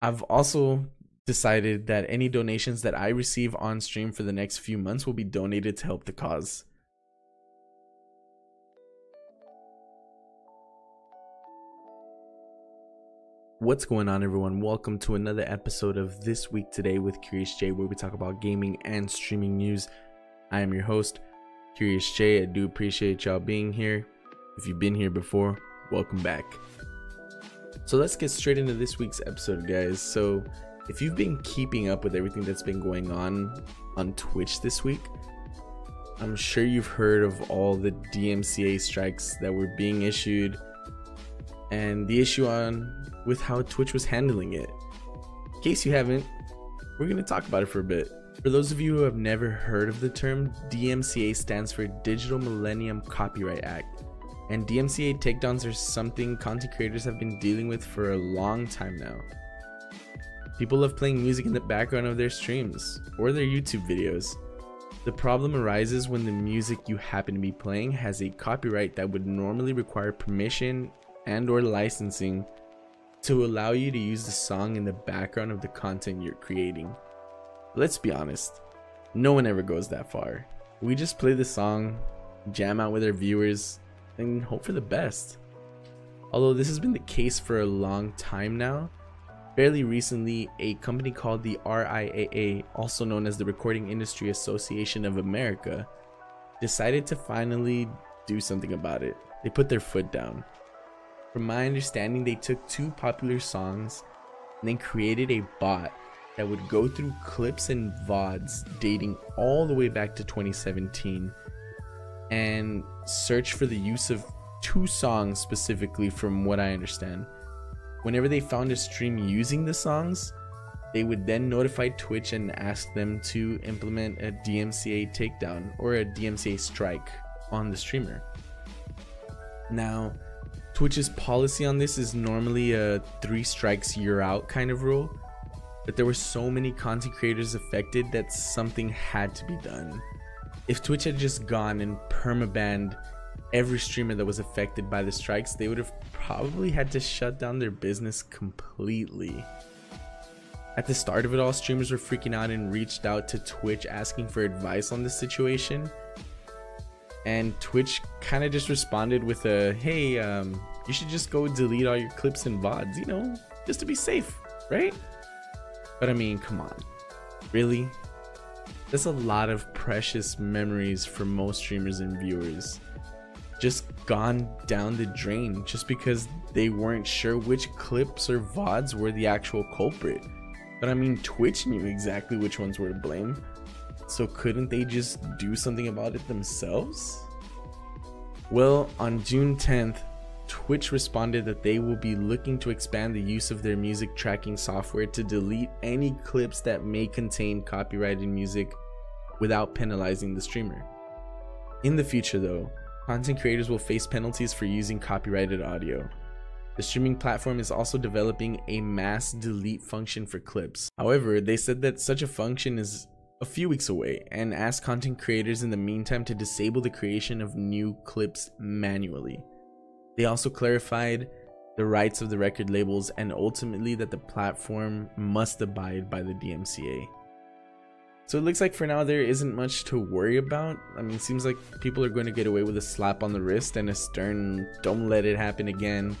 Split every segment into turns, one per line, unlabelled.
I've also decided that any donations that I receive on stream for the next few months will be donated to help the cause. What's going on, everyone? Welcome to another episode of This Week Today with Curious J, where we talk about gaming and streaming news. I am your host, Curious J. I do appreciate y'all being here. If you've been here before, welcome back. So let's get straight into this week's episode, guys. So, if you've been keeping up with everything that's been going on on Twitch this week, I'm sure you've heard of all the DMCA strikes that were being issued and the issue on with how Twitch was handling it. In case you haven't, we're going to talk about it for a bit. For those of you who have never heard of the term, DMCA stands for Digital Millennium Copyright Act. And DMCA takedowns are something content creators have been dealing with for a long time now. People love playing music in the background of their streams or their YouTube videos. The problem arises when the music you happen to be playing has a copyright that would normally require permission and or licensing to allow you to use the song in the background of the content you're creating. Let's be honest, no one ever goes that far. We just play the song, jam out with our viewers, and hope for the best. Although this has been the case for a long time now, fairly recently, a company called the RIAA, also known as the Recording Industry Association of America, decided to finally do something about it. They put their foot down. From my understanding, they took two popular songs and then created a bot that would go through clips and VODs dating all the way back to 2017 and search for the use of two songs specifically, from what I understand. Whenever they found a stream using the songs, they would then notify Twitch and ask them to implement a DMCA takedown or a DMCA strike on the streamer. Now, Twitch's policy on this is normally a three strikes you're out kind of rule, but there were so many content creators affected that something had to be done. If Twitch had just gone and permabanned every streamer that was affected by the strikes, they would have probably had to shut down their business completely. At the start of it all, streamers were freaking out and reached out to Twitch asking for advice on the situation. And Twitch kind of just responded with a, hey, um, you should just go delete all your clips and VODs, you know, just to be safe, right? But I mean, come on. Really? That's a lot of precious memories for most streamers and viewers. Just gone down the drain just because they weren't sure which clips or VODs were the actual culprit. But I mean, Twitch knew exactly which ones were to blame. So couldn't they just do something about it themselves? Well, on June 10th, Twitch responded that they will be looking to expand the use of their music tracking software to delete any clips that may contain copyrighted music without penalizing the streamer. In the future, though, content creators will face penalties for using copyrighted audio. The streaming platform is also developing a mass delete function for clips. However, they said that such a function is a few weeks away and asked content creators in the meantime to disable the creation of new clips manually. They also clarified the rights of the record labels and ultimately that the platform must abide by the DMCA. So it looks like for now there isn't much to worry about. I mean, it seems like people are going to get away with a slap on the wrist and a stern don't let it happen again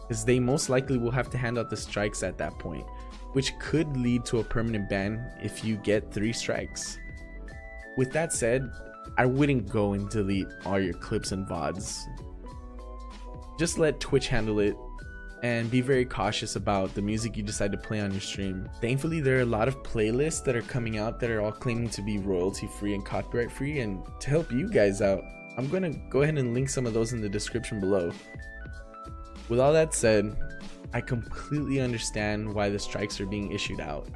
because they most likely will have to hand out the strikes at that point, which could lead to a permanent ban if you get 3 strikes. With that said, I wouldn't go and delete all your clips and VODs just let Twitch handle it and be very cautious about the music you decide to play on your stream. Thankfully, there are a lot of playlists that are coming out that are all claiming to be royalty free and copyright free. And to help you guys out, I'm going to go ahead and link some of those in the description below. With all that said, I completely understand why the strikes are being issued out.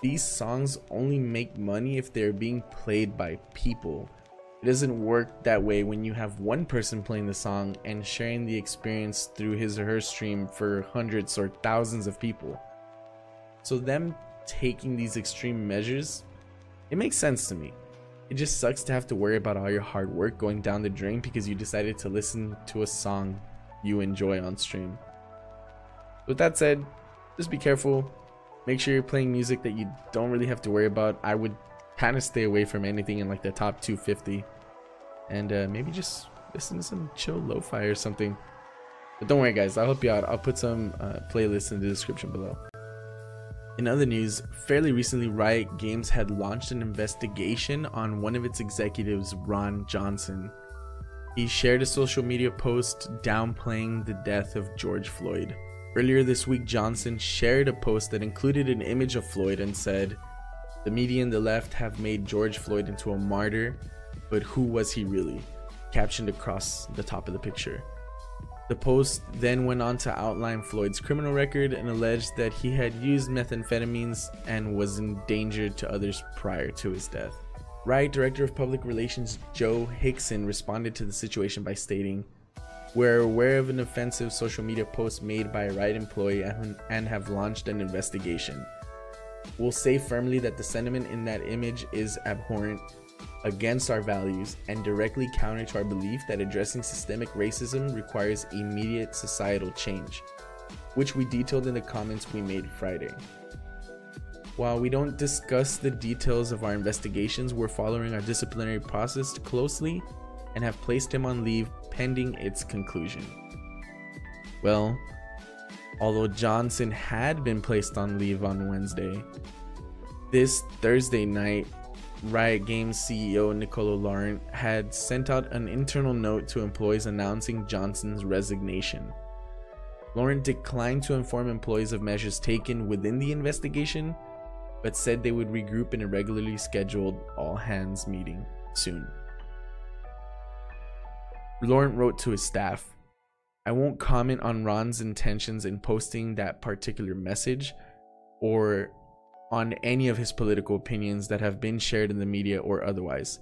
These songs only make money if they're being played by people it doesn't work that way when you have one person playing the song and sharing the experience through his or her stream for hundreds or thousands of people. So them taking these extreme measures, it makes sense to me. It just sucks to have to worry about all your hard work going down the drain because you decided to listen to a song you enjoy on stream. With that said, just be careful. Make sure you're playing music that you don't really have to worry about. I would kind of stay away from anything in like the top 250 and uh, maybe just listen to some chill lo-fi or something. But don't worry guys, I'll help you out. I'll put some uh, playlists in the description below. In other news, fairly recently Riot Games had launched an investigation on one of its executives, Ron Johnson. He shared a social media post downplaying the death of George Floyd. Earlier this week, Johnson shared a post that included an image of Floyd and said, The media and the left have made George Floyd into a martyr, but who was he really? captioned across the top of the picture. The post then went on to outline Floyd's criminal record and alleged that he had used methamphetamines and was in danger to others prior to his death. Riot Director of Public Relations Joe Hickson responded to the situation by stating, We're aware of an offensive social media post made by a Riot employee and have launched an investigation. We'll say firmly that the sentiment in that image is abhorrent against our values and directly counter to our belief that addressing systemic racism requires immediate societal change, which we detailed in the comments we made Friday. While we don't discuss the details of our investigations, we're following our disciplinary process closely and have placed him on leave pending its conclusion. Well, although Johnson had been placed on leave on Wednesday, this Thursday night, Riot Games CEO Nicolo Laurent had sent out an internal note to employees announcing Johnson's resignation. Laurent declined to inform employees of measures taken within the investigation, but said they would regroup in a regularly scheduled all hands meeting soon. Laurent wrote to his staff I won't comment on Ron's intentions in posting that particular message or on any of his political opinions that have been shared in the media or otherwise.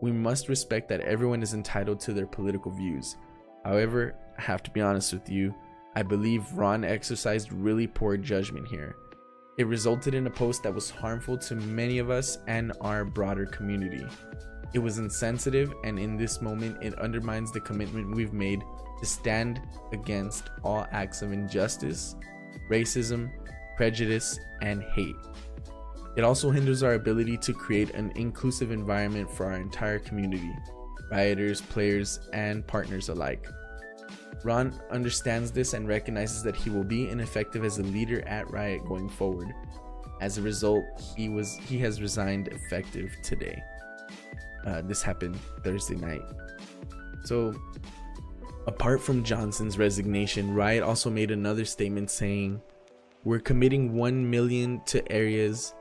We must respect that everyone is entitled to their political views. However, I have to be honest with you, I believe Ron exercised really poor judgment here. It resulted in a post that was harmful to many of us and our broader community. It was insensitive, and in this moment, it undermines the commitment we've made to stand against all acts of injustice, racism, prejudice, and hate. It also hinders our ability to create an inclusive environment for our entire community, rioters, players, and partners alike. Ron understands this and recognizes that he will be ineffective as a leader at Riot going forward. As a result, he was he has resigned effective today. Uh, this happened Thursday night. So, apart from Johnson's resignation, Riot also made another statement saying, "We're committing 1 million to areas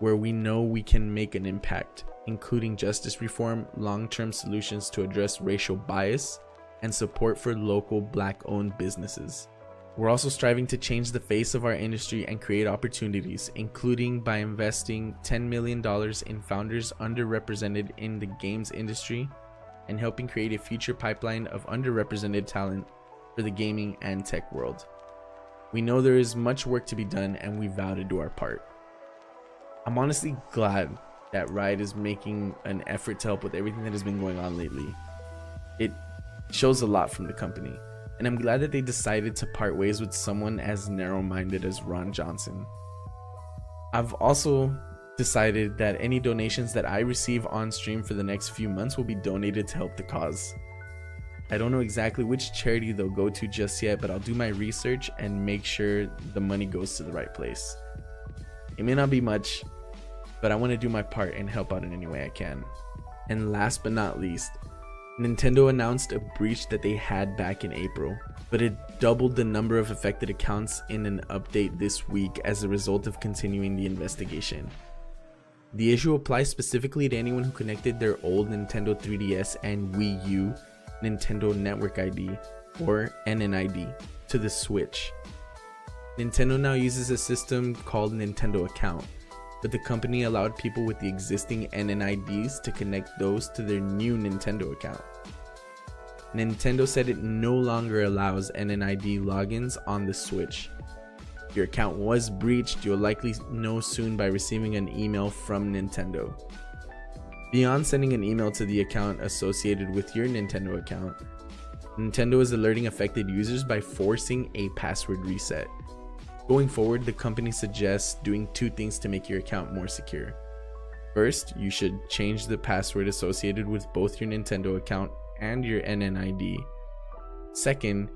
where we know we can make an impact, including justice reform, long term solutions to address racial bias, and support for local black owned businesses. We're also striving to change the face of our industry and create opportunities, including by investing $10 million in founders underrepresented in the games industry and helping create a future pipeline of underrepresented talent for the gaming and tech world. We know there is much work to be done and we vow to do our part. I'm honestly glad that Riot is making an effort to help with everything that has been going on lately. It shows a lot from the company, and I'm glad that they decided to part ways with someone as narrow minded as Ron Johnson. I've also decided that any donations that I receive on stream for the next few months will be donated to help the cause. I don't know exactly which charity they'll go to just yet, but I'll do my research and make sure the money goes to the right place. It may not be much, but I want to do my part and help out in any way I can. And last but not least, Nintendo announced a breach that they had back in April, but it doubled the number of affected accounts in an update this week as a result of continuing the investigation. The issue applies specifically to anyone who connected their old Nintendo 3DS and Wii U Nintendo Network ID or NNID to the Switch Nintendo now uses a system called Nintendo Account, but the company allowed people with the existing NNIDs to connect those to their new Nintendo account. Nintendo said it no longer allows NNID logins on the Switch. Your account was breached, you'll likely know soon by receiving an email from Nintendo. Beyond sending an email to the account associated with your Nintendo account, Nintendo is alerting affected users by forcing a password reset Going forward, the company suggests doing two things to make your account more secure. First, you should change the password associated with both your Nintendo account and your NNID. Second,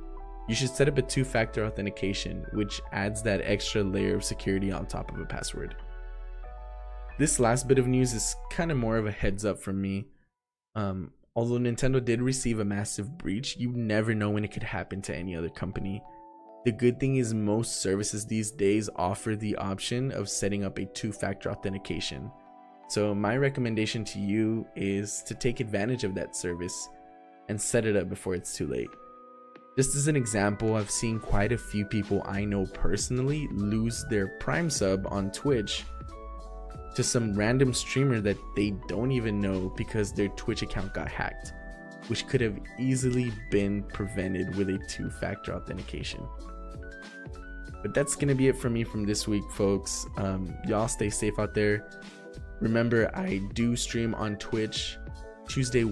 you should set up a two factor authentication, which adds that extra layer of security on top of a password. This last bit of news is kind of more of a heads up from me. Um, although Nintendo did receive a massive breach, you never know when it could happen to any other company. The good thing is, most services these days offer the option of setting up a two factor authentication. So, my recommendation to you is to take advantage of that service and set it up before it's too late. Just as an example, I've seen quite a few people I know personally lose their Prime sub on Twitch to some random streamer that they don't even know because their Twitch account got hacked, which could have easily been prevented with a two factor authentication. But that's gonna be it for me from this week, folks. Um, y'all stay safe out there. Remember, I do stream on Twitch Tuesday,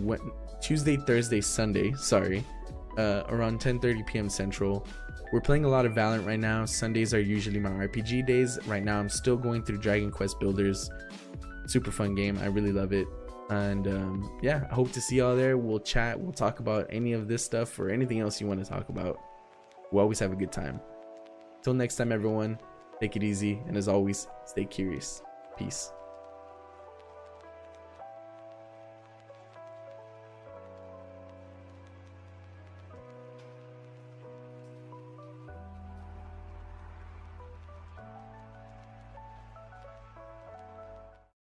Tuesday, Thursday, Sunday. Sorry, uh, around 10:30 p.m. Central. We're playing a lot of Valorant right now. Sundays are usually my RPG days. Right now, I'm still going through Dragon Quest Builders. Super fun game. I really love it. And um, yeah, I hope to see y'all there. We'll chat. We'll talk about any of this stuff or anything else you want to talk about. We'll always have a good time. Till next time, everyone, take it easy. And as always, stay curious. Peace.